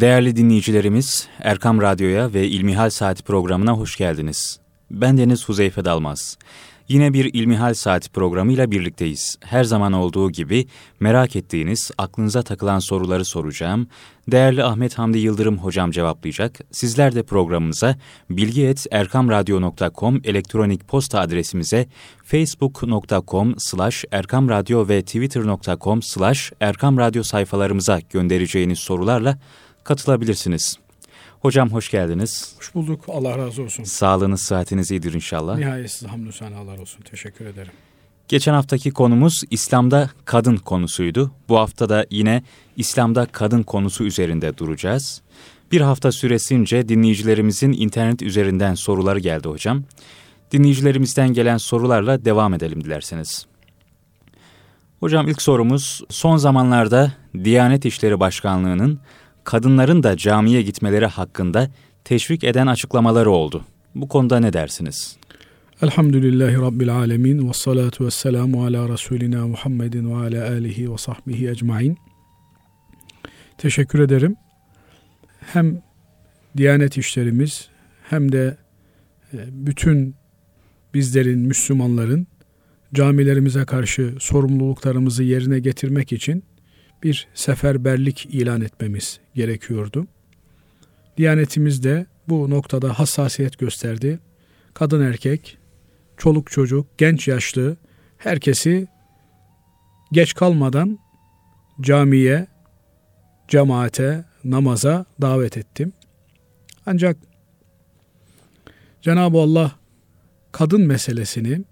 Değerli dinleyicilerimiz, Erkam Radyo'ya ve İlmihal Saati programına hoş geldiniz. Ben Deniz Huzeyfe Dalmaz. Yine bir İlmihal Saati programıyla birlikteyiz. Her zaman olduğu gibi merak ettiğiniz, aklınıza takılan soruları soracağım. Değerli Ahmet Hamdi Yıldırım hocam cevaplayacak. Sizler de programımıza bilgi.erkamradyo.com elektronik posta adresimize facebook.com slash erkamradyo ve twitter.com slash erkamradyo sayfalarımıza göndereceğiniz sorularla katılabilirsiniz. Hocam hoş geldiniz. Hoş bulduk. Allah razı olsun. Sağlığınız, sıhhatiniz iyidir inşallah. Nihayetsiz hamdü senalar olsun. Teşekkür ederim. Geçen haftaki konumuz İslam'da kadın konusuydu. Bu hafta da yine İslam'da kadın konusu üzerinde duracağız. Bir hafta süresince dinleyicilerimizin internet üzerinden soruları geldi hocam. Dinleyicilerimizden gelen sorularla devam edelim dilerseniz. Hocam ilk sorumuz son zamanlarda Diyanet İşleri Başkanlığı'nın kadınların da camiye gitmeleri hakkında teşvik eden açıklamaları oldu. Bu konuda ne dersiniz? Elhamdülillahi Rabbil Alemin ve salatu ve selamu ala Resulina Muhammedin ve ala alihi ve sahbihi ecmain. Teşekkür ederim. Hem Diyanet işlerimiz hem de e, bütün bizlerin, Müslümanların camilerimize karşı sorumluluklarımızı yerine getirmek için bir seferberlik ilan etmemiz gerekiyordu. Diyanetimiz de bu noktada hassasiyet gösterdi. Kadın erkek, çoluk çocuk, genç yaşlı herkesi geç kalmadan camiye, cemaate, namaza davet ettim. Ancak Cenab-ı Allah kadın meselesini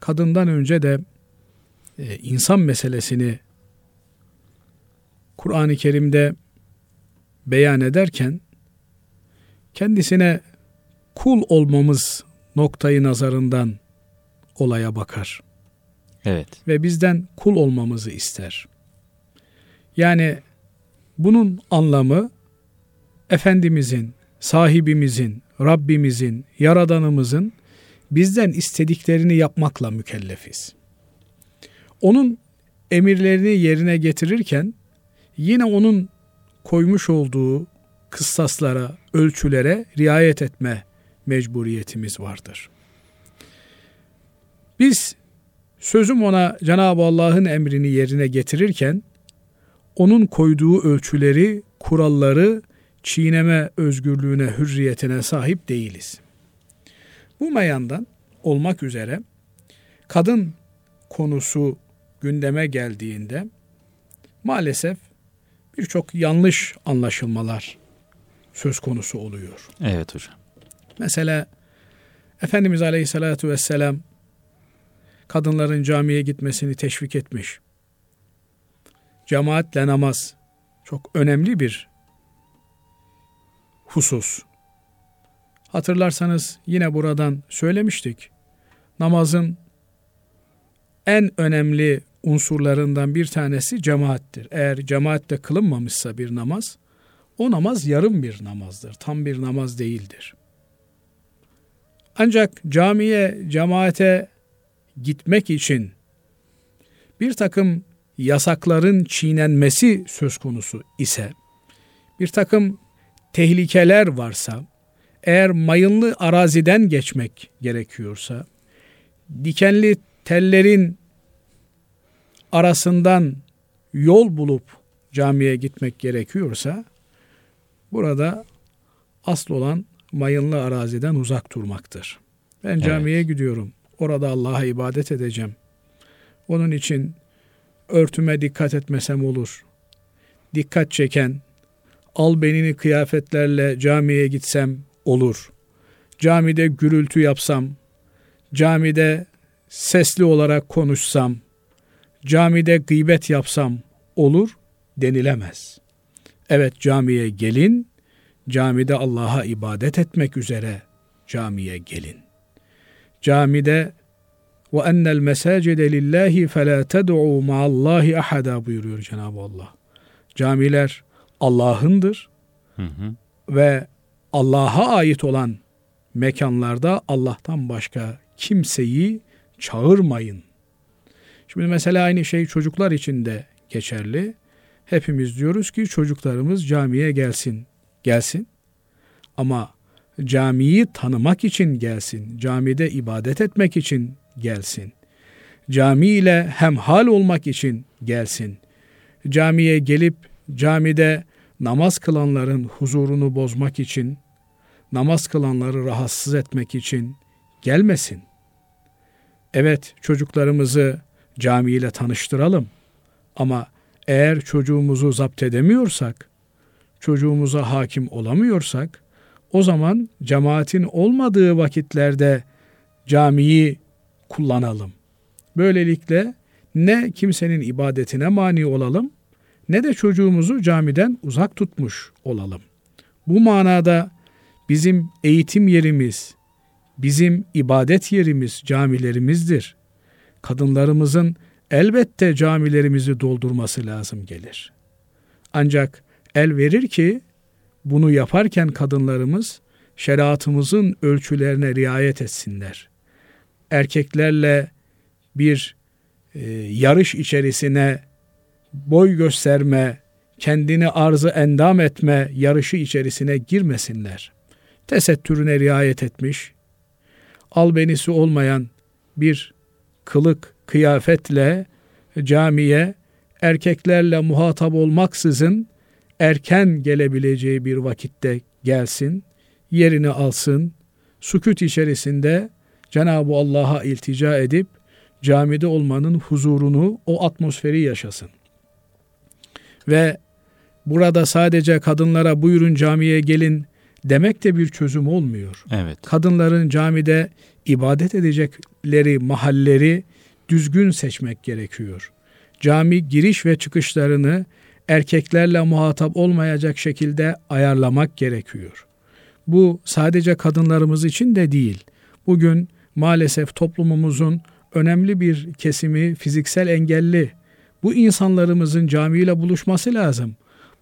kadından önce de e, insan meselesini Kur'an-ı Kerim'de beyan ederken kendisine kul olmamız noktayı nazarından olaya bakar. Evet. Ve bizden kul olmamızı ister. Yani bunun anlamı Efendimizin, sahibimizin, Rabbimizin, Yaradanımızın bizden istediklerini yapmakla mükellefiz. Onun emirlerini yerine getirirken yine onun koymuş olduğu kıssaslara, ölçülere riayet etme mecburiyetimiz vardır. Biz sözüm ona Cenab-ı Allah'ın emrini yerine getirirken onun koyduğu ölçüleri, kuralları çiğneme özgürlüğüne, hürriyetine sahip değiliz. Bu meyandan olmak üzere kadın konusu gündeme geldiğinde maalesef birçok yanlış anlaşılmalar söz konusu oluyor. Evet hocam. Mesela Efendimiz Aleyhisselatü Vesselam kadınların camiye gitmesini teşvik etmiş. Cemaatle namaz çok önemli bir husus. Hatırlarsanız yine buradan söylemiştik. Namazın en önemli unsurlarından bir tanesi cemaattir. Eğer cemaatle kılınmamışsa bir namaz, o namaz yarım bir namazdır. Tam bir namaz değildir. Ancak camiye, cemaate gitmek için bir takım yasakların çiğnenmesi söz konusu ise, bir takım tehlikeler varsa, eğer mayınlı araziden geçmek gerekiyorsa, dikenli tellerin arasından yol bulup camiye gitmek gerekiyorsa burada asıl olan mayınlı araziden uzak durmaktır. Ben evet. camiye gidiyorum. Orada Allah'a ibadet edeceğim. Onun için örtüme dikkat etmesem olur. Dikkat çeken, al benini kıyafetlerle camiye gitsem olur. Camide gürültü yapsam, camide sesli olarak konuşsam, camide gıybet yapsam olur denilemez. Evet camiye gelin, camide Allah'a ibadet etmek üzere camiye gelin. Camide ve ennel mesacide lillahi fela ted'u ma'allahi ahada buyuruyor Cenab-ı Allah. Camiler Allah'ındır hı hı. ve Allah'a ait olan mekanlarda Allah'tan başka kimseyi çağırmayın Şimdi mesela aynı şey çocuklar için de geçerli. Hepimiz diyoruz ki çocuklarımız camiye gelsin. Gelsin. Ama camiyi tanımak için gelsin. Camide ibadet etmek için gelsin. Cami ile hemhal olmak için gelsin. Camiye gelip camide namaz kılanların huzurunu bozmak için, namaz kılanları rahatsız etmek için gelmesin. Evet çocuklarımızı camiyle tanıştıralım ama eğer çocuğumuzu zapt edemiyorsak, çocuğumuza hakim olamıyorsak, o zaman cemaatin olmadığı vakitlerde camiyi kullanalım. Böylelikle ne kimsenin ibadetine mani olalım ne de çocuğumuzu camiden uzak tutmuş olalım. Bu manada bizim eğitim yerimiz, bizim ibadet yerimiz camilerimizdir. Kadınlarımızın elbette camilerimizi doldurması lazım gelir. Ancak el verir ki bunu yaparken kadınlarımız şeriatımızın ölçülerine riayet etsinler. Erkeklerle bir e, yarış içerisine boy gösterme, kendini arzı endam etme yarışı içerisine girmesinler. Tesettürüne riayet etmiş, albenisi olmayan bir kılık, kıyafetle camiye erkeklerle muhatap olmaksızın erken gelebileceği bir vakitte gelsin, yerini alsın, sükut içerisinde Cenab-ı Allah'a iltica edip camide olmanın huzurunu, o atmosferi yaşasın. Ve burada sadece kadınlara buyurun camiye gelin demek de bir çözüm olmuyor. Evet. Kadınların camide ibadet edecekleri mahalleri düzgün seçmek gerekiyor. Cami giriş ve çıkışlarını erkeklerle muhatap olmayacak şekilde ayarlamak gerekiyor. Bu sadece kadınlarımız için de değil. Bugün maalesef toplumumuzun önemli bir kesimi fiziksel engelli. Bu insanlarımızın camiyle buluşması lazım.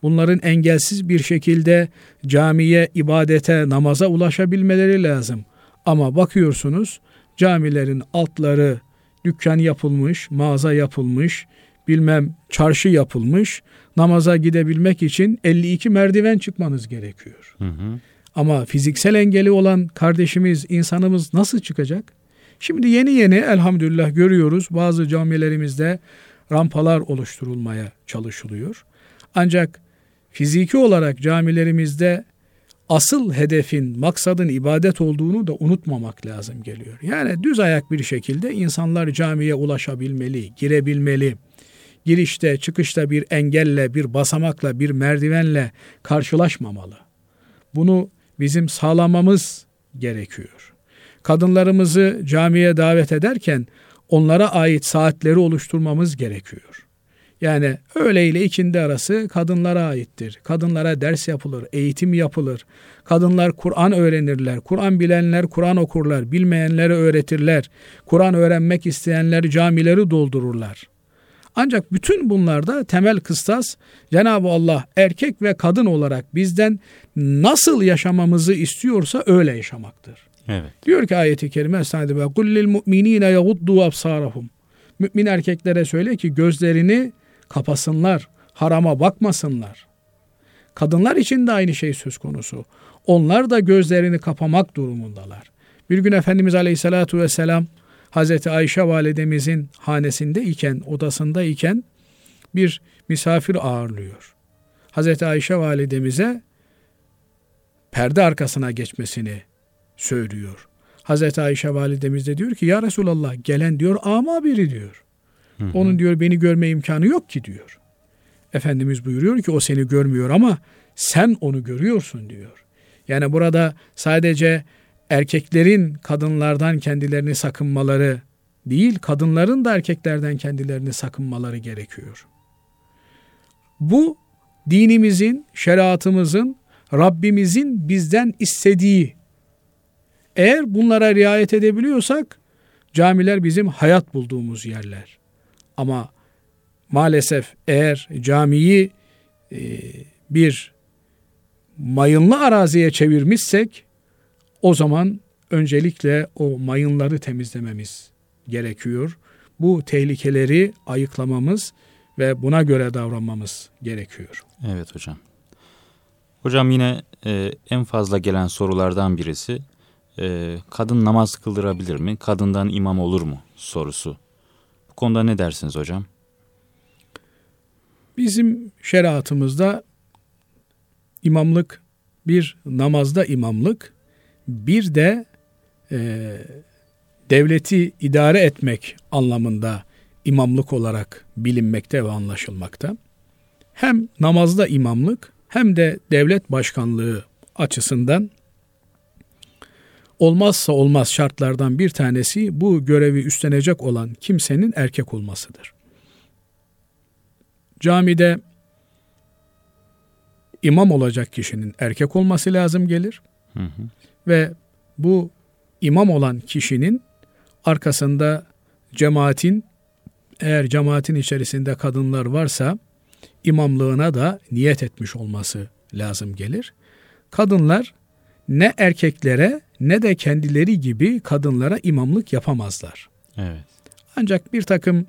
Bunların engelsiz bir şekilde camiye, ibadete, namaza ulaşabilmeleri lazım. Ama bakıyorsunuz camilerin altları dükkan yapılmış, mağaza yapılmış, bilmem çarşı yapılmış. Namaza gidebilmek için 52 merdiven çıkmanız gerekiyor. Hı hı. Ama fiziksel engeli olan kardeşimiz, insanımız nasıl çıkacak? Şimdi yeni yeni elhamdülillah görüyoruz bazı camilerimizde rampalar oluşturulmaya çalışılıyor. Ancak fiziki olarak camilerimizde asıl hedefin, maksadın ibadet olduğunu da unutmamak lazım geliyor. Yani düz ayak bir şekilde insanlar camiye ulaşabilmeli, girebilmeli. Girişte, çıkışta bir engelle, bir basamakla, bir merdivenle karşılaşmamalı. Bunu bizim sağlamamız gerekiyor. Kadınlarımızı camiye davet ederken onlara ait saatleri oluşturmamız gerekiyor. Yani öğle ile ikindi arası kadınlara aittir. Kadınlara ders yapılır, eğitim yapılır. Kadınlar Kur'an öğrenirler. Kur'an bilenler Kur'an okurlar. Bilmeyenleri öğretirler. Kur'an öğrenmek isteyenler camileri doldururlar. Ancak bütün bunlarda temel kıstas Cenab-ı Allah erkek ve kadın olarak bizden nasıl yaşamamızı istiyorsa öyle yaşamaktır. Evet. Diyor ki ayeti kerime Estağfirullah. Kullil mu'minine yaguddu absarahum. Mümin erkeklere söyle ki gözlerini kapasınlar, harama bakmasınlar. Kadınlar için de aynı şey söz konusu. Onlar da gözlerini kapamak durumundalar. Bir gün Efendimiz Aleyhisselatü Vesselam Hazreti Ayşe validemizin hanesinde iken, odasında iken bir misafir ağırlıyor. Hazreti Ayşe validemize perde arkasına geçmesini söylüyor. Hazreti Ayşe validemiz de diyor ki ya Resulallah gelen diyor ama biri diyor. Hı hı. Onun diyor beni görme imkanı yok ki diyor. Efendimiz buyuruyor ki o seni görmüyor ama sen onu görüyorsun diyor. Yani burada sadece erkeklerin kadınlardan kendilerini sakınmaları değil, kadınların da erkeklerden kendilerini sakınmaları gerekiyor. Bu dinimizin, şeriatımızın, Rabbimizin bizden istediği. Eğer bunlara riayet edebiliyorsak camiler bizim hayat bulduğumuz yerler. Ama maalesef eğer camiyi e, bir mayınlı araziye çevirmişsek o zaman öncelikle o mayınları temizlememiz gerekiyor. Bu tehlikeleri ayıklamamız ve buna göre davranmamız gerekiyor. Evet hocam. Hocam yine e, en fazla gelen sorulardan birisi e, kadın namaz kıldırabilir mi? Kadından imam olur mu? sorusu. Bu konuda ne dersiniz hocam? Bizim şeriatımızda imamlık bir namazda imamlık bir de e, devleti idare etmek anlamında imamlık olarak bilinmekte ve anlaşılmakta. Hem namazda imamlık hem de devlet başkanlığı açısından olmazsa olmaz şartlardan bir tanesi bu görevi üstlenecek olan kimsenin erkek olmasıdır. Camide imam olacak kişinin erkek olması lazım gelir. Hı hı. Ve bu imam olan kişinin arkasında cemaatin eğer cemaatin içerisinde kadınlar varsa imamlığına da niyet etmiş olması lazım gelir. Kadınlar ne erkeklere ne de kendileri gibi kadınlara imamlık yapamazlar. Evet. Ancak bir takım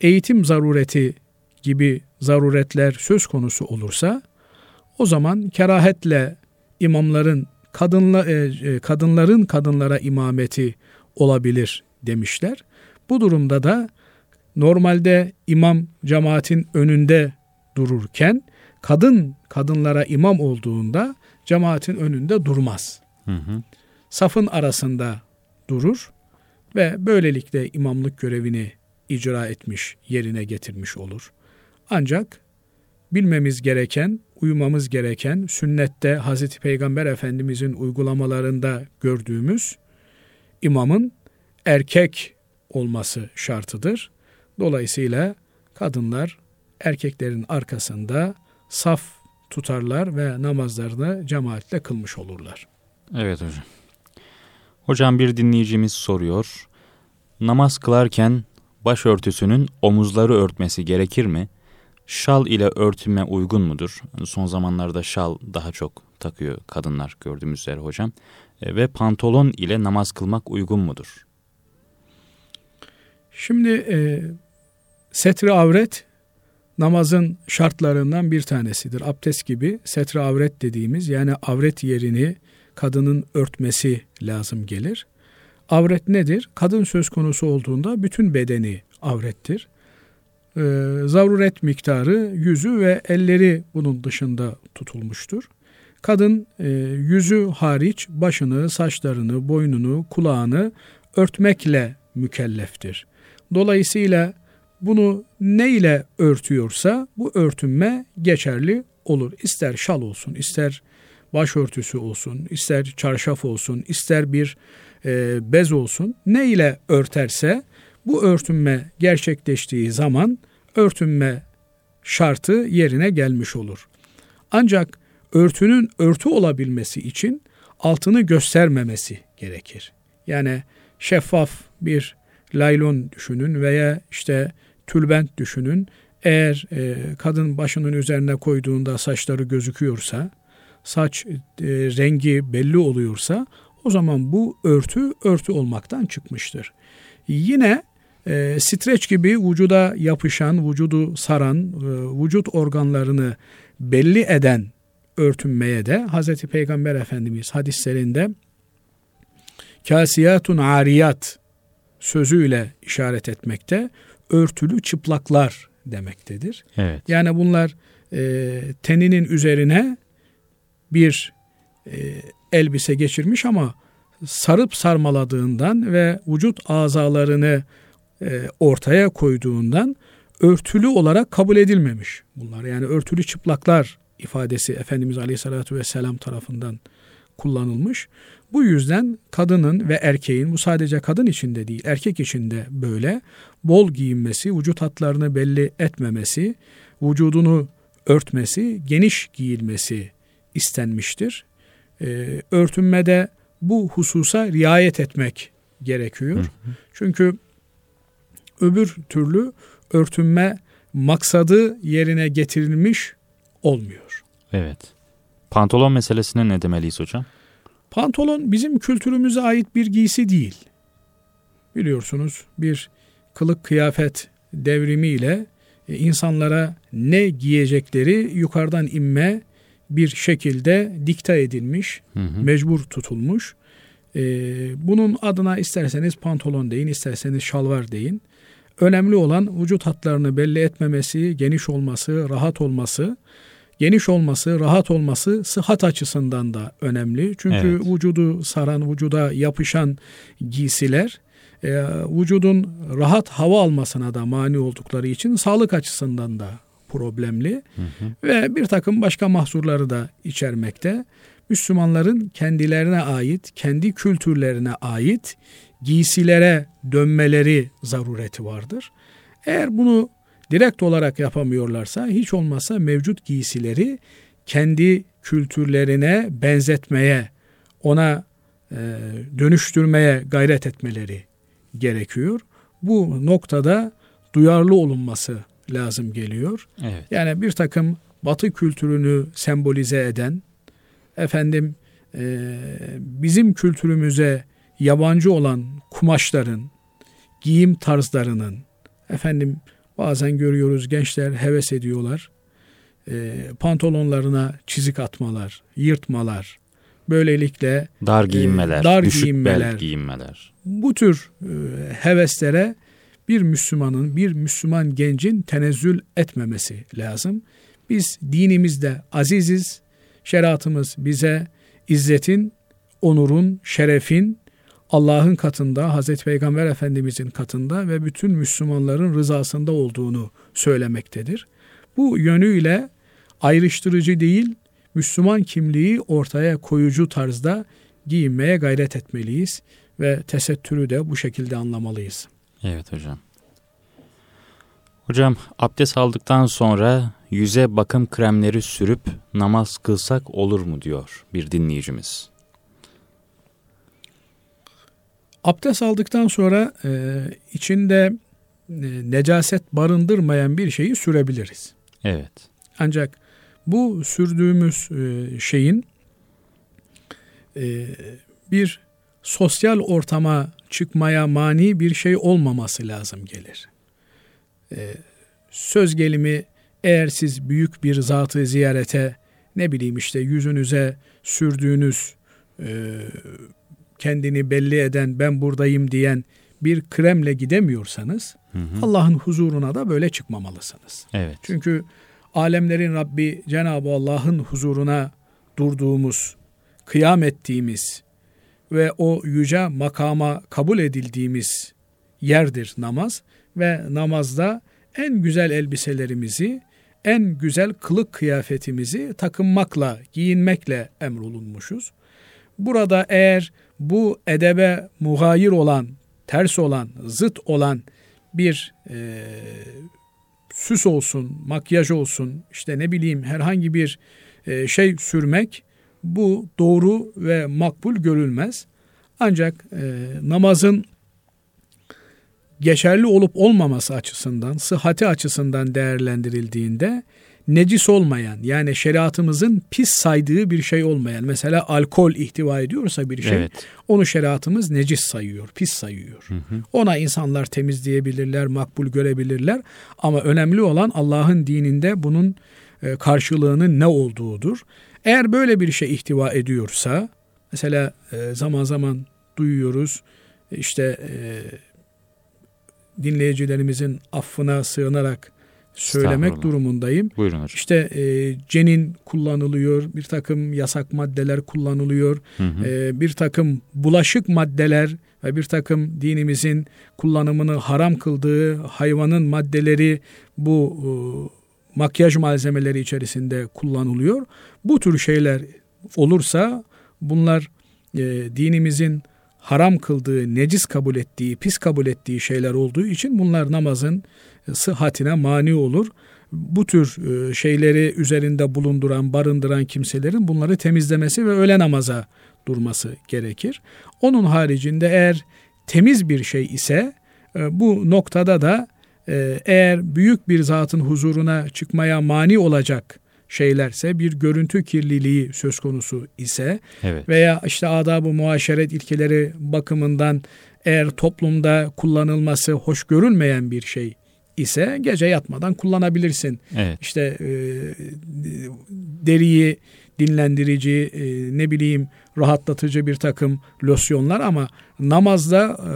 eğitim zarureti gibi zaruretler söz konusu olursa o zaman kerahetle imamların kadınla e, e, kadınların kadınlara imameti olabilir demişler. Bu durumda da normalde imam cemaatin önünde dururken kadın kadınlara imam olduğunda cemaatin önünde durmaz. Hı hı. Safın arasında durur ve böylelikle imamlık görevini icra etmiş, yerine getirmiş olur. Ancak bilmemiz gereken, uymamız gereken sünnette Hazreti Peygamber Efendimizin uygulamalarında gördüğümüz imamın erkek olması şartıdır. Dolayısıyla kadınlar erkeklerin arkasında saf tutarlar ve namazlarını cemaatle kılmış olurlar. Evet hocam. Hocam bir dinleyicimiz soruyor. Namaz kılarken başörtüsünün omuzları örtmesi gerekir mi? Şal ile örtünme uygun mudur? Son zamanlarda şal daha çok takıyor kadınlar gördüğümüz üzere hocam. E, ve pantolon ile namaz kılmak uygun mudur? Şimdi e, setri avret namazın şartlarından bir tanesidir. Abdest gibi setri avret dediğimiz yani avret yerini kadının örtmesi lazım gelir. Avret nedir? Kadın söz konusu olduğunda bütün bedeni avrettir. Ee, zaruret miktarı yüzü ve elleri bunun dışında tutulmuştur. Kadın e, yüzü hariç başını, saçlarını, boynunu, kulağını örtmekle mükelleftir. Dolayısıyla bunu ne ile örtüyorsa bu örtünme geçerli olur. İster şal olsun, ister başörtüsü olsun, ister çarşaf olsun, ister bir e, bez olsun. Ne ile örterse bu örtünme gerçekleştiği zaman örtünme şartı yerine gelmiş olur. Ancak örtünün örtü olabilmesi için altını göstermemesi gerekir. Yani şeffaf bir laylon düşünün veya işte tülbent düşünün. Eğer e, kadın başının üzerine koyduğunda saçları gözüküyorsa, saç e, rengi belli oluyorsa o zaman bu örtü örtü olmaktan çıkmıştır. Yine e, streç gibi vücuda yapışan, vücudu saran, e, vücut organlarını belli eden örtünmeye de Hz. Peygamber Efendimiz hadislerinde kasiyatun ariyat sözüyle işaret etmekte örtülü çıplaklar demektedir. Evet. Yani bunlar e, teninin üzerine bir e, elbise geçirmiş ama sarıp sarmaladığından ve vücut azalarını e, ortaya koyduğundan örtülü olarak kabul edilmemiş bunlar. Yani örtülü çıplaklar ifadesi Efendimiz Aleyhisselatü Vesselam tarafından kullanılmış. Bu yüzden kadının ve erkeğin bu sadece kadın için de değil erkek için de böyle bol giyinmesi, vücut hatlarını belli etmemesi, vücudunu örtmesi, geniş giyilmesi istenmiştir. Ee, örtünmede bu hususa riayet etmek gerekiyor. Hı hı. Çünkü öbür türlü örtünme maksadı yerine getirilmiş olmuyor. Evet. Pantolon meselesine ne demeliyiz hocam? Pantolon bizim kültürümüze ait bir giysi değil. Biliyorsunuz bir kılık kıyafet devrimiyle e, insanlara ne giyecekleri yukarıdan inme bir şekilde dikta edilmiş, hı hı. mecbur tutulmuş. Ee, bunun adına isterseniz pantolon deyin, isterseniz şalvar deyin. Önemli olan vücut hatlarını belli etmemesi, geniş olması, rahat olması. Geniş olması, rahat olması sıhhat açısından da önemli. Çünkü evet. vücudu saran, vücuda yapışan giysiler e, vücudun rahat hava almasına da mani oldukları için sağlık açısından da problemli hı hı. ve bir takım başka mahsurları da içermekte. Müslümanların kendilerine ait, kendi kültürlerine ait giysilere dönmeleri zarureti vardır. Eğer bunu direkt olarak yapamıyorlarsa hiç olmazsa mevcut giysileri kendi kültürlerine benzetmeye, ona e, dönüştürmeye gayret etmeleri gerekiyor. Bu noktada duyarlı olunması lazım geliyor. Evet. Yani bir takım batı kültürünü sembolize eden, efendim e, bizim kültürümüze yabancı olan kumaşların, giyim tarzlarının, efendim bazen görüyoruz gençler heves ediyorlar, e, pantolonlarına çizik atmalar, yırtmalar, böylelikle dar giyinmeler, e, dar düşük giyinmeler, bel giyinmeler. Bu tür e, heveslere bir Müslümanın, bir Müslüman gencin tenezzül etmemesi lazım. Biz dinimizde aziziz, şeriatımız bize izzetin, onurun, şerefin Allah'ın katında, Hazreti Peygamber Efendimizin katında ve bütün Müslümanların rızasında olduğunu söylemektedir. Bu yönüyle ayrıştırıcı değil, Müslüman kimliği ortaya koyucu tarzda giyinmeye gayret etmeliyiz ve tesettürü de bu şekilde anlamalıyız. Evet hocam. Hocam abdest aldıktan sonra yüze bakım kremleri sürüp namaz kılsak olur mu diyor bir dinleyicimiz. Abdest aldıktan sonra e, içinde e, necaset barındırmayan bir şeyi sürebiliriz. Evet. Ancak bu sürdüğümüz e, şeyin e, bir sosyal ortama çıkmaya mani bir şey olmaması lazım gelir. E, söz gelimi eğer siz büyük bir zatı ziyarete ne bileyim işte yüzünüze sürdüğünüz e, kendini belli eden ben buradayım diyen bir kremle gidemiyorsanız Allah'ın huzuruna da böyle çıkmamalısınız. Evet. Çünkü alemlerin Rabbi Cenab-ı Allah'ın huzuruna durduğumuz, kıyam ettiğimiz ve o yüce makama kabul edildiğimiz yerdir namaz ve namazda en güzel elbiselerimizi, en güzel kılık kıyafetimizi takınmakla, giyinmekle emrolunmuşuz. Burada eğer bu edebe muhayir olan, ters olan, zıt olan bir e, süs olsun, makyaj olsun, işte ne bileyim herhangi bir e, şey sürmek bu doğru ve makbul görülmez. Ancak e, namazın geçerli olup olmaması açısından, sıhhati açısından değerlendirildiğinde necis olmayan yani şeriatımızın pis saydığı bir şey olmayan mesela alkol ihtiva ediyorsa bir şey evet. onu şeriatımız necis sayıyor, pis sayıyor. Hı hı. Ona insanlar temizleyebilirler, makbul görebilirler ama önemli olan Allah'ın dininde bunun e, karşılığının ne olduğudur. Eğer böyle bir şey ihtiva ediyorsa mesela e, zaman zaman duyuyoruz işte e, dinleyicilerimizin affına sığınarak söylemek durumundayım. Buyurun hocam. İşte e, cenin kullanılıyor, bir takım yasak maddeler kullanılıyor, hı hı. E, bir takım bulaşık maddeler ve bir takım dinimizin kullanımını haram kıldığı hayvanın maddeleri bu e, makyaj malzemeleri içerisinde kullanılıyor. Bu tür şeyler olursa bunlar e, dinimizin haram kıldığı, necis kabul ettiği, pis kabul ettiği şeyler olduğu için bunlar namazın sıhhatine mani olur. Bu tür e, şeyleri üzerinde bulunduran, barındıran kimselerin bunları temizlemesi ve öğle namaza durması gerekir. Onun haricinde eğer temiz bir şey ise e, bu noktada da e, eğer büyük bir zatın huzuruna çıkmaya mani olacak şeylerse bir görüntü kirliliği söz konusu ise evet. veya işte adab-ı muaşeret ilkeleri bakımından eğer toplumda kullanılması hoş görülmeyen bir şey ise gece yatmadan kullanabilirsin. Evet. İşte e, deriyi dinlendirici, e, ne bileyim rahatlatıcı bir takım losyonlar ama namazda e,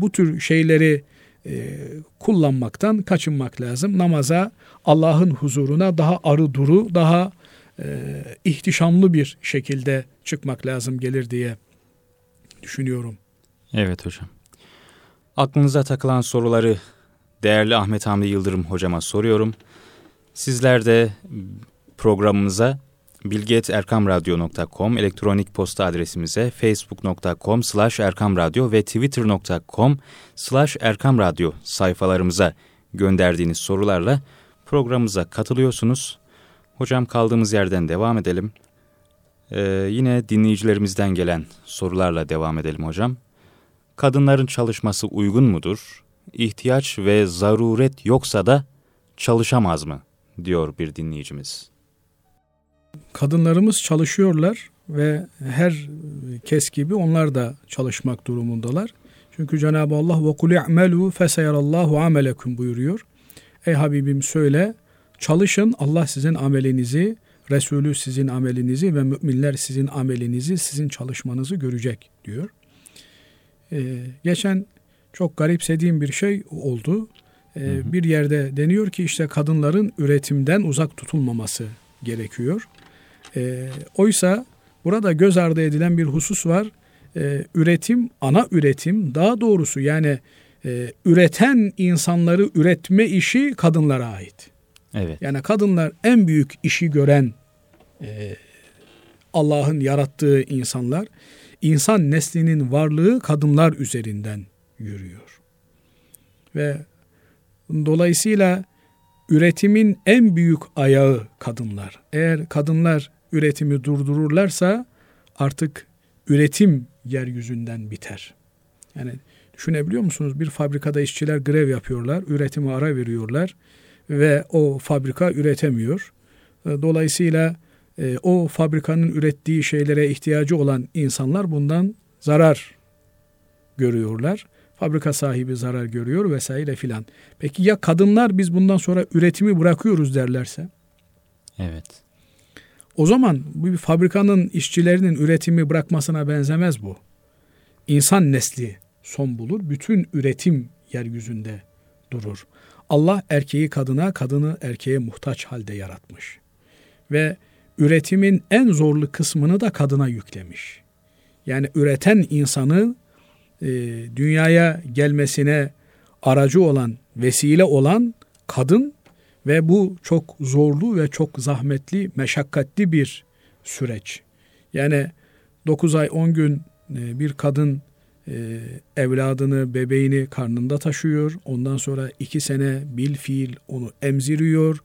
bu tür şeyleri e, kullanmaktan kaçınmak lazım. Namaza Allah'ın huzuruna daha arı duru, daha e, ihtişamlı bir şekilde çıkmak lazım gelir diye düşünüyorum. Evet hocam. Aklınıza takılan soruları değerli Ahmet Hamdi Yıldırım hocama soruyorum. Sizler de programımıza bilgeterkamradyo.com elektronik posta adresimize facebook.com slash erkamradyo ve twitter.com slash erkamradyo sayfalarımıza gönderdiğiniz sorularla programımıza katılıyorsunuz. Hocam kaldığımız yerden devam edelim. Ee, yine dinleyicilerimizden gelen sorularla devam edelim hocam. Kadınların çalışması uygun mudur? İhtiyaç ve zaruret yoksa da çalışamaz mı? diyor bir dinleyicimiz. Kadınlarımız çalışıyorlar ve her kes gibi onlar da çalışmak durumundalar. Çünkü Cenab-ı Allah ve kul i'melu feseyarallahu amelekum buyuruyor. Ey Habibim söyle çalışın Allah sizin amelinizi, Resulü sizin amelinizi ve müminler sizin amelinizi, sizin çalışmanızı görecek diyor. Ee, geçen çok garipsediğim bir şey oldu. Ee, hı hı. Bir yerde deniyor ki işte kadınların üretimden uzak tutulmaması gerekiyor. E, oysa burada göz ardı edilen bir husus var. E, üretim, ana üretim daha doğrusu yani e, üreten insanları üretme işi kadınlara ait. Evet. Yani kadınlar en büyük işi gören e, Allah'ın yarattığı insanlar. İnsan neslinin varlığı kadınlar üzerinden yürüyor. Ve dolayısıyla üretimin en büyük ayağı kadınlar. Eğer kadınlar üretimi durdururlarsa artık üretim yeryüzünden biter. Yani düşünebiliyor musunuz? Bir fabrikada işçiler grev yapıyorlar, üretimi ara veriyorlar ve o fabrika üretemiyor. E, dolayısıyla e, o fabrikanın ürettiği şeylere ihtiyacı olan insanlar bundan zarar görüyorlar. Fabrika sahibi zarar görüyor vesaire filan. Peki ya kadınlar biz bundan sonra üretimi bırakıyoruz derlerse? Evet. O zaman bu bir fabrikanın işçilerinin üretimi bırakmasına benzemez bu. İnsan nesli son bulur. Bütün üretim yeryüzünde durur. Allah erkeği kadına, kadını erkeğe muhtaç halde yaratmış. Ve üretimin en zorlu kısmını da kadına yüklemiş. Yani üreten insanı e, dünyaya gelmesine aracı olan, vesile olan kadın ve bu çok zorlu ve çok zahmetli, meşakkatli bir süreç. Yani 9 ay 10 gün e, bir kadın e, evladını, bebeğini karnında taşıyor. Ondan sonra 2 sene bil fiil onu emziriyor.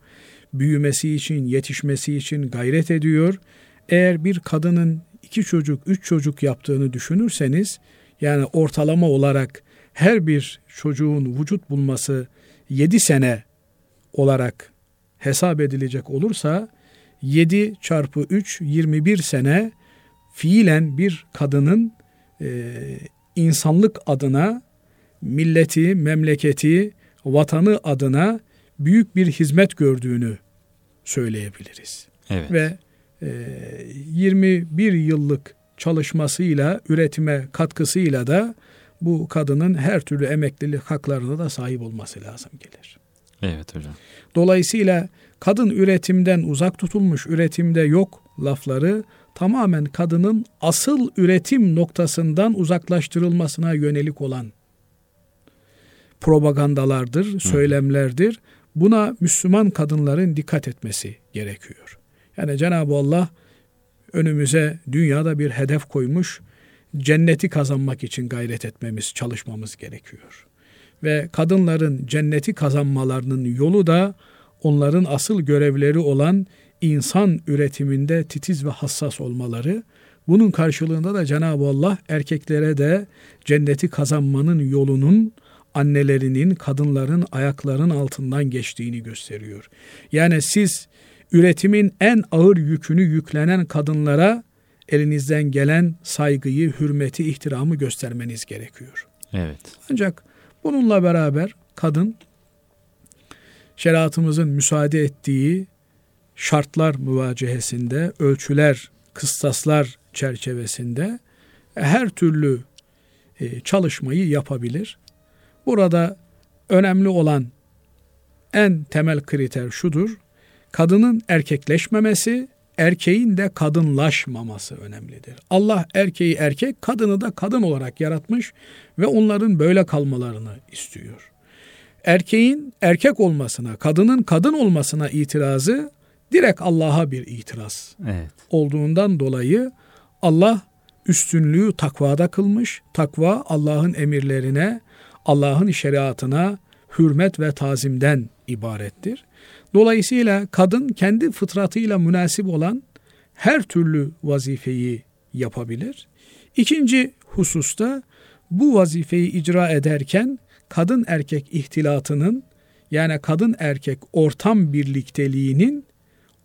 Büyümesi için, yetişmesi için gayret ediyor. Eğer bir kadının iki çocuk, üç çocuk yaptığını düşünürseniz, yani ortalama olarak her bir çocuğun vücut bulması 7 sene olarak hesap edilecek olursa 7 çarpı 3 21 sene fiilen bir kadının e, insanlık adına milleti, memleketi, vatanı adına büyük bir hizmet gördüğünü söyleyebiliriz. Evet. Ve e, 21 yıllık çalışmasıyla, üretime katkısıyla da bu kadının her türlü emeklilik haklarına da sahip olması lazım gelir. Evet hocam. Dolayısıyla kadın üretimden uzak tutulmuş, üretimde yok lafları tamamen kadının asıl üretim noktasından uzaklaştırılmasına yönelik olan propagandalardır, söylemlerdir. Buna Müslüman kadınların dikkat etmesi gerekiyor. Yani Cenab-ı Allah önümüze dünyada bir hedef koymuş, cenneti kazanmak için gayret etmemiz, çalışmamız gerekiyor ve kadınların cenneti kazanmalarının yolu da onların asıl görevleri olan insan üretiminde titiz ve hassas olmaları. Bunun karşılığında da Cenab-ı Allah erkeklere de cenneti kazanmanın yolunun annelerinin, kadınların ayaklarının altından geçtiğini gösteriyor. Yani siz üretimin en ağır yükünü yüklenen kadınlara elinizden gelen saygıyı, hürmeti, ihtiramı göstermeniz gerekiyor. Evet. Ancak Bununla beraber kadın şeriatımızın müsaade ettiği şartlar müvacehesinde, ölçüler, kıstaslar çerçevesinde her türlü e, çalışmayı yapabilir. Burada önemli olan en temel kriter şudur. Kadının erkekleşmemesi, erkeğin de kadınlaşmaması önemlidir. Allah erkeği erkek, kadını da kadın olarak yaratmış ve onların böyle kalmalarını istiyor. Erkeğin erkek olmasına, kadının kadın olmasına itirazı direkt Allah'a bir itiraz evet. olduğundan dolayı Allah üstünlüğü takvada kılmış. Takva Allah'ın emirlerine, Allah'ın şeriatına hürmet ve tazimden ibarettir. Dolayısıyla kadın kendi fıtratıyla münasip olan her türlü vazifeyi yapabilir. İkinci hususta bu vazifeyi icra ederken kadın erkek ihtilatının yani kadın erkek ortam birlikteliğinin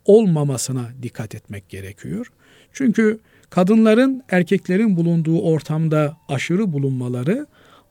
olmamasına dikkat etmek gerekiyor. Çünkü kadınların erkeklerin bulunduğu ortamda aşırı bulunmaları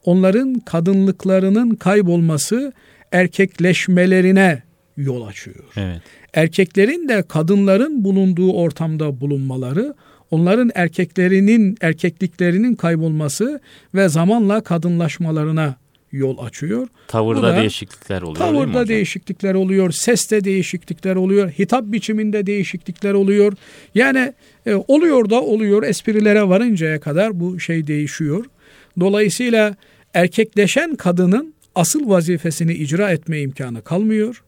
onların kadınlıklarının kaybolması erkekleşmelerine yol açıyor. Evet. Erkeklerin de kadınların bulunduğu ortamda bulunmaları onların erkeklerinin erkekliklerinin kaybolması ve zamanla kadınlaşmalarına yol açıyor. Tavırda değişiklikler oluyor Tavırda değişiklikler oluyor, seste değişiklikler oluyor, hitap biçiminde değişiklikler oluyor. Yani e, oluyor da oluyor esprilere varıncaya kadar bu şey değişiyor. Dolayısıyla erkekleşen kadının asıl vazifesini icra etme imkanı kalmıyor.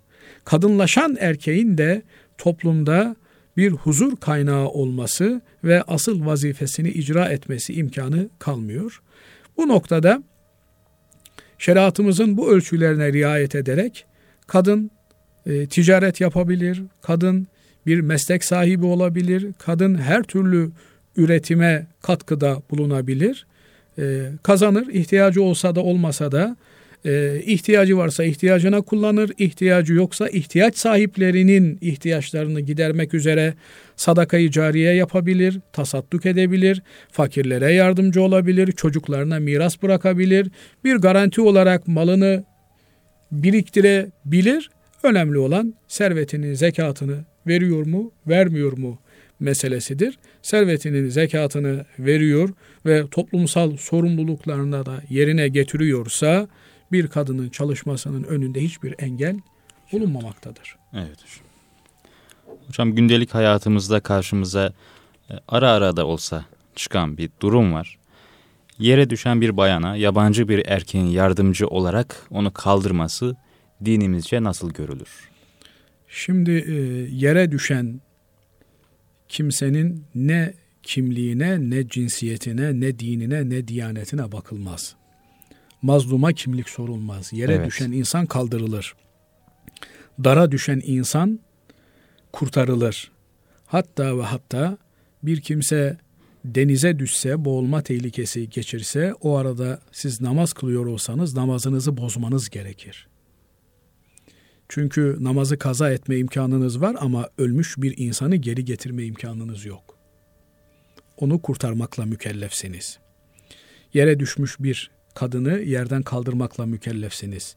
Kadınlaşan erkeğin de toplumda bir huzur kaynağı olması ve asıl vazifesini icra etmesi imkanı kalmıyor. Bu noktada şeriatımızın bu ölçülerine riayet ederek kadın e, ticaret yapabilir, kadın bir meslek sahibi olabilir, kadın her türlü üretime katkıda bulunabilir, e, kazanır, ihtiyacı olsa da olmasa da e, ihtiyacı varsa ihtiyacına kullanır, ihtiyacı yoksa ihtiyaç sahiplerinin ihtiyaçlarını gidermek üzere sadakayı cariye yapabilir, tasadduk edebilir, fakirlere yardımcı olabilir, çocuklarına miras bırakabilir, bir garanti olarak malını biriktirebilir. Önemli olan servetinin zekatını veriyor mu, vermiyor mu meselesidir. Servetinin zekatını veriyor ve toplumsal sorumluluklarını da yerine getiriyorsa bir kadının çalışmasının önünde hiçbir engel bulunmamaktadır. Evet hocam. Hocam gündelik hayatımızda karşımıza e, ara ara da olsa çıkan bir durum var. Yere düşen bir bayana yabancı bir erkeğin yardımcı olarak onu kaldırması dinimizce nasıl görülür? Şimdi e, yere düşen kimsenin ne kimliğine, ne cinsiyetine, ne dinine, ne diyanetine bakılmaz. Mazluma kimlik sorulmaz. Yere evet. düşen insan kaldırılır. Dara düşen insan kurtarılır. Hatta ve hatta bir kimse denize düşse, boğulma tehlikesi geçirse o arada siz namaz kılıyor olsanız namazınızı bozmanız gerekir. Çünkü namazı kaza etme imkanınız var ama ölmüş bir insanı geri getirme imkanınız yok. Onu kurtarmakla mükellefsiniz. Yere düşmüş bir kadını yerden kaldırmakla mükellefsiniz.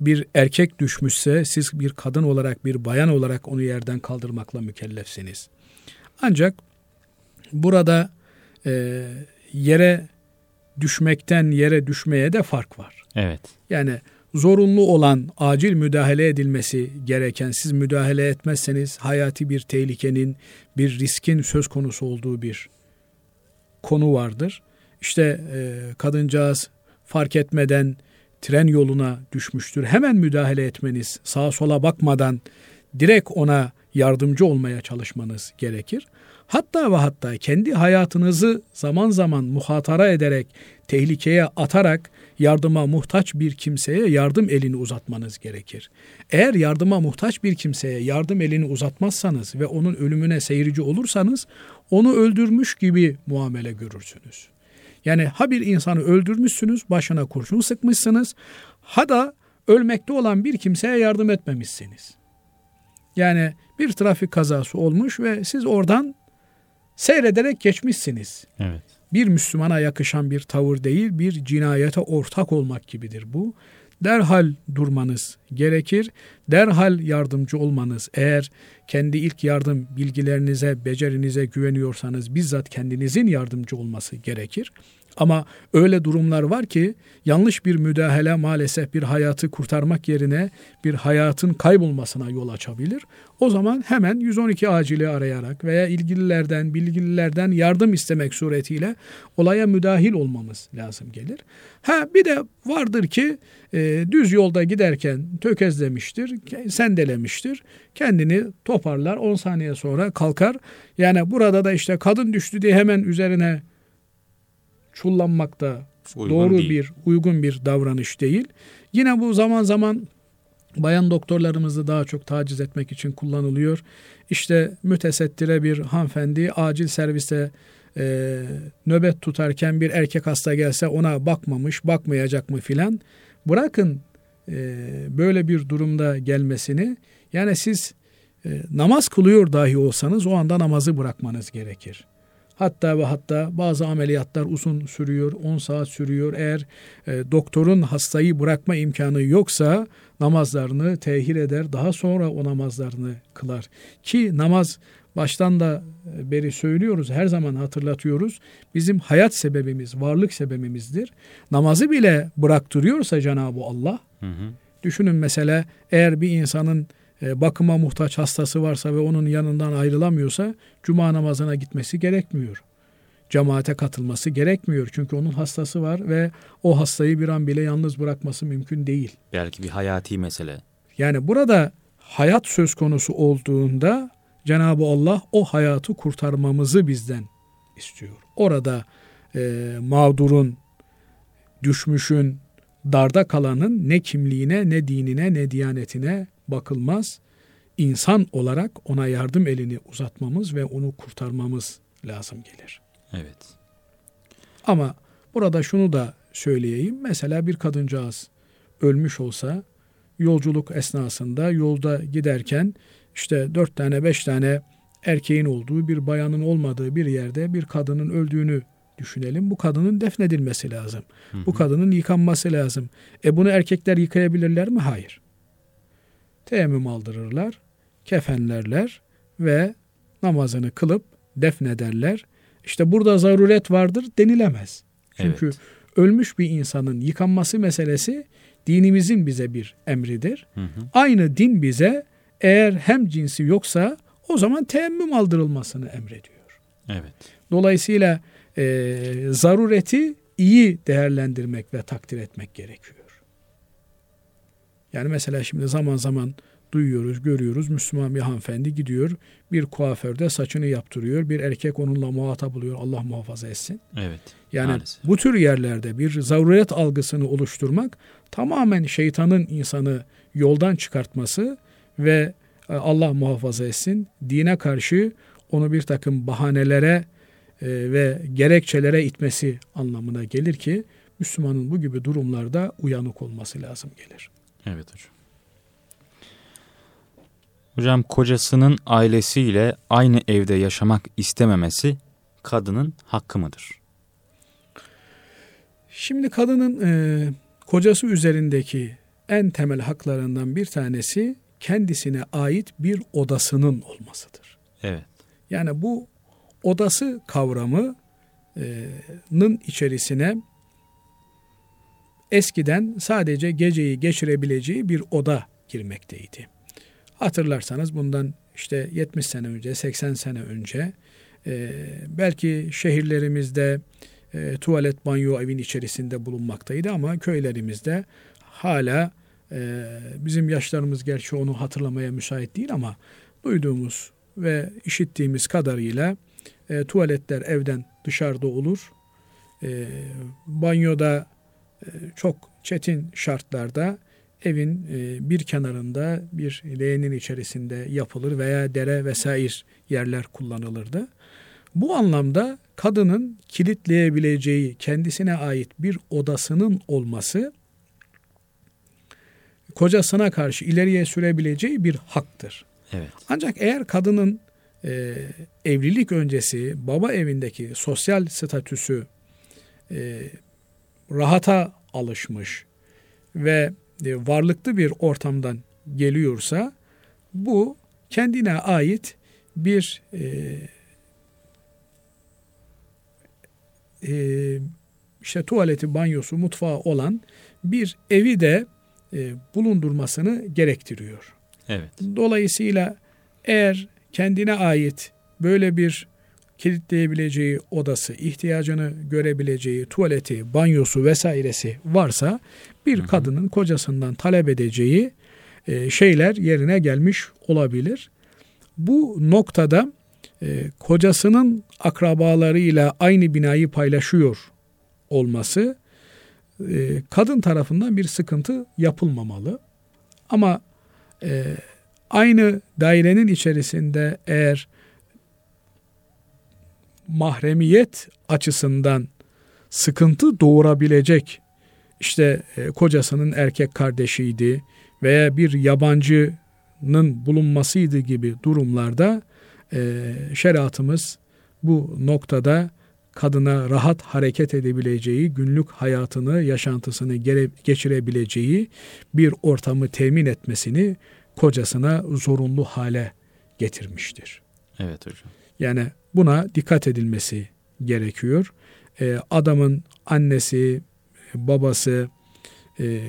Bir erkek düşmüşse siz bir kadın olarak, bir bayan olarak onu yerden kaldırmakla mükellefsiniz. Ancak burada e, yere düşmekten yere düşmeye de fark var. Evet. Yani zorunlu olan acil müdahale edilmesi gereken siz müdahale etmezseniz hayati bir tehlikenin, bir riskin söz konusu olduğu bir konu vardır. İşte e, kadıncağız fark etmeden tren yoluna düşmüştür. Hemen müdahale etmeniz, sağa sola bakmadan direkt ona yardımcı olmaya çalışmanız gerekir. Hatta ve hatta kendi hayatınızı zaman zaman muhatara ederek, tehlikeye atarak yardıma muhtaç bir kimseye yardım elini uzatmanız gerekir. Eğer yardıma muhtaç bir kimseye yardım elini uzatmazsanız ve onun ölümüne seyirci olursanız onu öldürmüş gibi muamele görürsünüz. Yani ha bir insanı öldürmüşsünüz, başına kurşun sıkmışsınız, ha da ölmekte olan bir kimseye yardım etmemişsiniz. Yani bir trafik kazası olmuş ve siz oradan seyrederek geçmişsiniz. Evet. Bir Müslümana yakışan bir tavır değil, bir cinayete ortak olmak gibidir bu. Derhal durmanız gerekir. Derhal yardımcı olmanız, eğer kendi ilk yardım bilgilerinize, becerinize güveniyorsanız bizzat kendinizin yardımcı olması gerekir. Ama öyle durumlar var ki yanlış bir müdahale maalesef bir hayatı kurtarmak yerine bir hayatın kaybolmasına yol açabilir. O zaman hemen 112 acili arayarak veya ilgililerden, bilgililerden yardım istemek suretiyle olaya müdahil olmamız lazım gelir. Ha bir de vardır ki e, düz yolda giderken tökezlemiştir, sendelemiştir. Kendini toparlar 10 saniye sonra kalkar. Yani burada da işte kadın düştü diye hemen üzerine çullanmak da uygun doğru değil. bir, uygun bir davranış değil. Yine bu zaman zaman bayan doktorlarımızı daha çok taciz etmek için kullanılıyor. İşte mütesettire bir hanımefendi acil serviste e, nöbet tutarken bir erkek hasta gelse ona bakmamış, bakmayacak mı filan. Bırakın e, böyle bir durumda gelmesini. Yani siz e, namaz kılıyor dahi olsanız o anda namazı bırakmanız gerekir. Hatta ve hatta bazı ameliyatlar uzun sürüyor, 10 saat sürüyor. Eğer e, doktorun hastayı bırakma imkanı yoksa namazlarını tehir eder, daha sonra o namazlarını kılar. Ki namaz baştan da e, beri söylüyoruz, her zaman hatırlatıyoruz. Bizim hayat sebebimiz, varlık sebebimizdir. Namazı bile bıraktırıyorsa Cenab-ı Allah, hı hı. düşünün mesela eğer bir insanın bakıma muhtaç hastası varsa ve onun yanından ayrılamıyorsa cuma namazına gitmesi gerekmiyor. Cemaate katılması gerekmiyor. Çünkü onun hastası var ve o hastayı bir an bile yalnız bırakması mümkün değil. Belki bir hayati mesele. Yani burada hayat söz konusu olduğunda Cenab-ı Allah o hayatı kurtarmamızı bizden istiyor. Orada e, mağdurun, düşmüşün, darda kalanın ne kimliğine, ne dinine, ne diyanetine bakılmaz. İnsan olarak ona yardım elini uzatmamız ve onu kurtarmamız lazım gelir. Evet. Ama burada şunu da söyleyeyim. Mesela bir kadıncağız ölmüş olsa yolculuk esnasında yolda giderken işte dört tane beş tane erkeğin olduğu bir bayanın olmadığı bir yerde bir kadının öldüğünü düşünelim. Bu kadının defnedilmesi lazım. Hı hı. Bu kadının yıkanması lazım. E bunu erkekler yıkayabilirler mi? Hayır teyemmüm aldırırlar, kefenlerler ve namazını kılıp defnederler. İşte burada zaruret vardır denilemez. Çünkü evet. ölmüş bir insanın yıkanması meselesi dinimizin bize bir emridir. Hı hı. Aynı din bize eğer hem cinsi yoksa o zaman teyemmüm aldırılmasını emrediyor. Evet. Dolayısıyla e, zarureti iyi değerlendirmek ve takdir etmek gerekiyor. Yani mesela şimdi zaman zaman duyuyoruz, görüyoruz. Müslüman bir hanımefendi gidiyor, bir kuaförde saçını yaptırıyor. Bir erkek onunla muhatap oluyor. Allah muhafaza etsin. Evet. Yani maalesef. bu tür yerlerde bir zaruret algısını oluşturmak tamamen şeytanın insanı yoldan çıkartması ve e, Allah muhafaza etsin dine karşı onu bir takım bahanelere e, ve gerekçelere itmesi anlamına gelir ki Müslümanın bu gibi durumlarda uyanık olması lazım gelir. Evet hocam. Hocam kocasının ailesiyle aynı evde yaşamak istememesi kadının hakkı mıdır? Şimdi kadının e, kocası üzerindeki en temel haklarından bir tanesi kendisine ait bir odasının olmasıdır. Evet. Yani bu odası kavramının içerisine eskiden sadece geceyi geçirebileceği bir oda girmekteydi. Hatırlarsanız bundan işte 70 sene önce, 80 sene önce e, belki şehirlerimizde e, tuvalet, banyo evin içerisinde bulunmaktaydı ama köylerimizde hala e, bizim yaşlarımız gerçi onu hatırlamaya müsait değil ama duyduğumuz ve işittiğimiz kadarıyla e, tuvaletler evden dışarıda olur. E, banyoda çok çetin şartlarda evin e, bir kenarında bir leğenin içerisinde yapılır veya dere vesaire yerler kullanılırdı. Bu anlamda kadının kilitleyebileceği kendisine ait bir odasının olması kocasına karşı ileriye sürebileceği bir haktır. Evet. Ancak eğer kadının e, evlilik öncesi baba evindeki sosyal statüsü e, rahata alışmış ve e, varlıklı bir ortamdan geliyorsa bu kendine ait bir e, e, işte tuvaleti, banyosu, mutfağı olan bir evi de e, bulundurmasını gerektiriyor. Evet. Dolayısıyla eğer kendine ait böyle bir kilitleyebileceği odası, ihtiyacını görebileceği tuvaleti, banyosu vesairesi varsa bir hı hı. kadının kocasından talep edeceği e, şeyler yerine gelmiş olabilir. Bu noktada e, kocasının akrabalarıyla aynı binayı paylaşıyor olması e, kadın tarafından bir sıkıntı yapılmamalı. Ama e, aynı dairenin içerisinde eğer mahremiyet açısından sıkıntı doğurabilecek işte e, kocasının erkek kardeşiydi veya bir yabancının bulunmasıydı gibi durumlarda e, şeriatımız bu noktada kadına rahat hareket edebileceği, günlük hayatını, yaşantısını geçirebileceği bir ortamı temin etmesini kocasına zorunlu hale getirmiştir. Evet hocam. Yani buna dikkat edilmesi gerekiyor. Ee, adamın annesi, babası, e,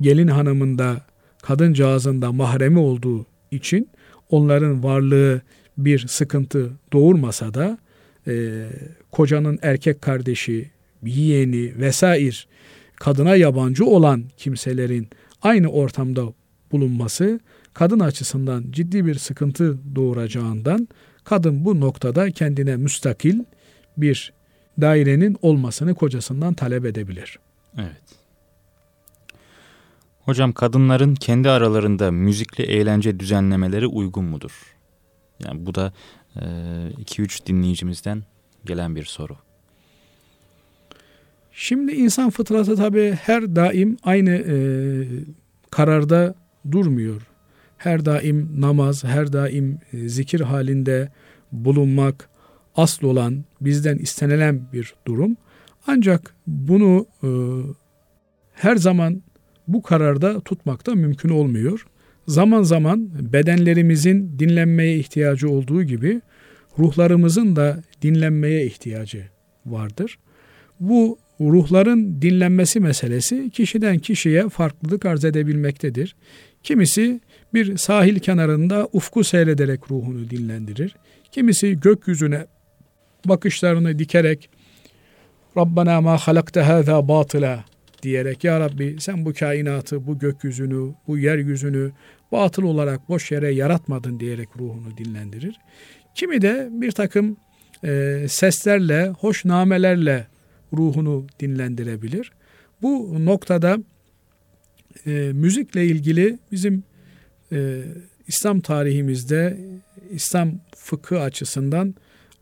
gelin hanımında, kadıncağızında mahremi olduğu için onların varlığı bir sıkıntı doğurmasa da e, kocanın erkek kardeşi, yeğeni vesaire kadına yabancı olan kimselerin aynı ortamda bulunması kadın açısından ciddi bir sıkıntı doğuracağından kadın bu noktada kendine müstakil bir dairenin olmasını kocasından talep edebilir. Evet. Hocam kadınların kendi aralarında müzikli eğlence düzenlemeleri uygun mudur? Yani bu da 2-3 e, dinleyicimizden gelen bir soru. Şimdi insan fıtratı tabi her daim aynı e, kararda durmuyor. Her daim namaz, her daim e, zikir halinde bulunmak asıl olan, bizden istenilen bir durum. Ancak bunu e, her zaman bu kararda tutmak da mümkün olmuyor. Zaman zaman bedenlerimizin dinlenmeye ihtiyacı olduğu gibi ruhlarımızın da dinlenmeye ihtiyacı vardır. Bu ruhların dinlenmesi meselesi kişiden kişiye farklılık arz edebilmektedir. Kimisi bir sahil kenarında ufku seyrederek ruhunu dinlendirir. Kimisi gökyüzüne bakışlarını dikerek Rabbena ma halakte hâzâ batıla diyerek Ya Rabbi sen bu kainatı, bu gökyüzünü, bu yeryüzünü batıl olarak boş yere yaratmadın diyerek ruhunu dinlendirir. Kimi de bir takım e, seslerle, hoş namelerle ruhunu dinlendirebilir. Bu noktada e, müzikle ilgili bizim e, İslam tarihimizde, İslam fıkı açısından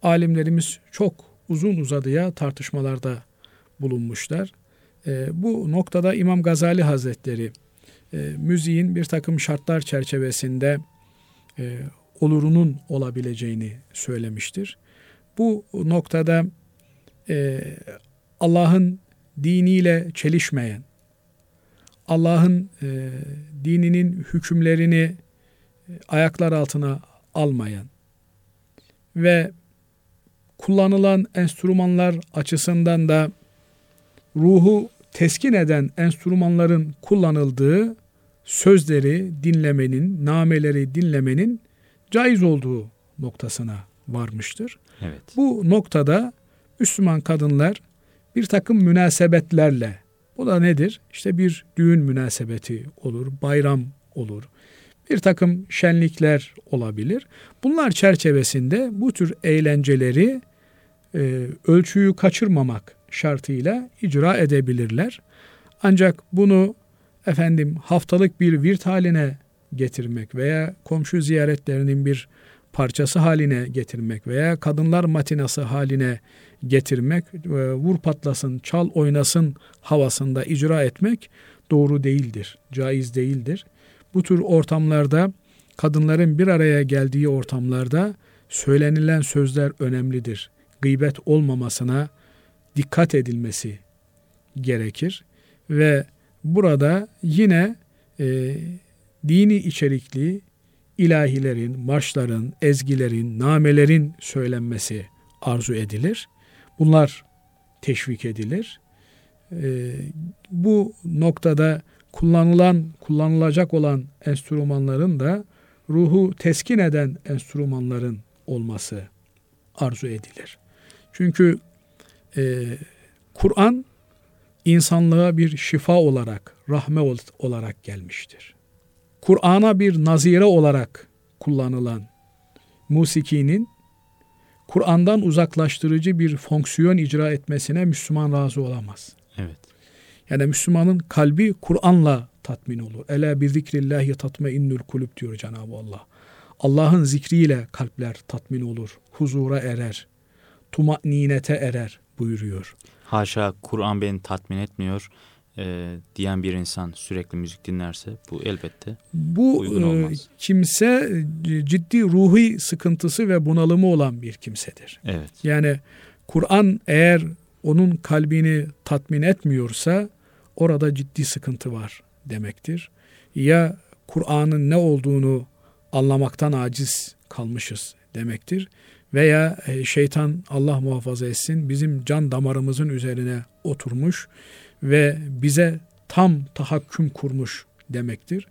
alimlerimiz çok uzun uzadıya tartışmalarda bulunmuşlar. E, bu noktada İmam Gazali Hazretleri e, müziğin bir takım şartlar çerçevesinde e, olurunun olabileceğini söylemiştir. Bu noktada e, Allah'ın diniyle çelişmeyen, Allah'ın e, dininin hükümlerini e, ayaklar altına almayan ve kullanılan enstrümanlar açısından da ruhu teskin eden enstrümanların kullanıldığı sözleri dinlemenin, nameleri dinlemenin caiz olduğu noktasına varmıştır. Evet. Bu noktada Müslüman kadınlar bir takım münasebetlerle, bu da nedir? İşte bir düğün münasebeti olur, bayram olur, bir takım şenlikler olabilir. Bunlar çerçevesinde bu tür eğlenceleri e, ölçüyü kaçırmamak şartıyla icra edebilirler. Ancak bunu efendim haftalık bir virt haline getirmek veya komşu ziyaretlerinin bir parçası haline getirmek veya kadınlar matinası haline getirmek, e, vur patlasın, çal oynasın havasında icra etmek doğru değildir, caiz değildir. Bu tür ortamlarda kadınların bir araya geldiği ortamlarda söylenilen sözler önemlidir. Gıybet olmamasına dikkat edilmesi gerekir ve burada yine e, dini içerikli ilahilerin, marşların, ezgilerin, namelerin söylenmesi arzu edilir. Bunlar teşvik edilir. E, bu noktada kullanılan, kullanılacak olan enstrümanların da ruhu teskin eden enstrümanların olması arzu edilir. Çünkü e, Kur'an insanlığa bir şifa olarak, rahme olarak gelmiştir. Kur'an'a bir nazire olarak kullanılan musikinin Kur'an'dan uzaklaştırıcı bir fonksiyon icra etmesine Müslüman razı olamaz. Evet. Yani Müslümanın kalbi Kur'an'la tatmin olur. Ela bi zikrillahi tatme innül kulüp diyor Cenab-ı Allah. Allah'ın zikriyle kalpler tatmin olur, huzura erer, tumaninete erer buyuruyor. Haşa Kur'an beni tatmin etmiyor e, diyen bir insan sürekli müzik dinlerse bu elbette bu, uygun e, olmaz. E, kimse ciddi ruhi sıkıntısı ve bunalımı olan bir kimsedir. Evet. Yani Kur'an eğer onun kalbini tatmin etmiyorsa orada ciddi sıkıntı var demektir. Ya Kur'an'ın ne olduğunu anlamaktan aciz kalmışız demektir. Veya e, şeytan Allah muhafaza etsin bizim can damarımızın üzerine oturmuş ve bize tam tahakküm kurmuş demektir.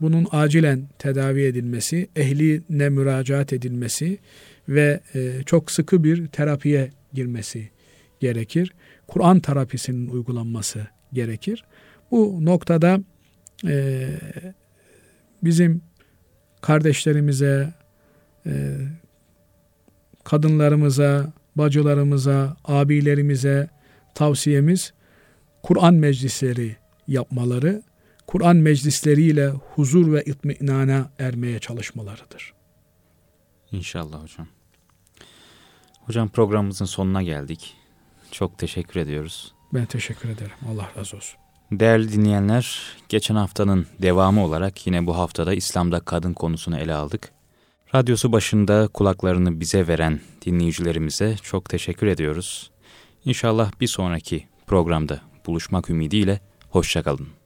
Bunun acilen tedavi edilmesi, ehline müracaat edilmesi ve e, çok sıkı bir terapiye girmesi gerekir. Kur'an terapisinin uygulanması gerekir. Bu noktada e, bizim kardeşlerimize, e, kadınlarımıza, bacılarımıza, abilerimize tavsiyemiz Kur'an meclisleri yapmaları, Kur'an meclisleriyle huzur ve itminana ermeye çalışmalarıdır. İnşallah hocam. Hocam programımızın sonuna geldik. Çok teşekkür ediyoruz. Ben teşekkür ederim. Allah razı olsun. Değerli dinleyenler, geçen haftanın devamı olarak yine bu haftada İslam'da kadın konusunu ele aldık. Radyosu başında kulaklarını bize veren dinleyicilerimize çok teşekkür ediyoruz. İnşallah bir sonraki programda buluşmak ümidiyle hoşçakalın.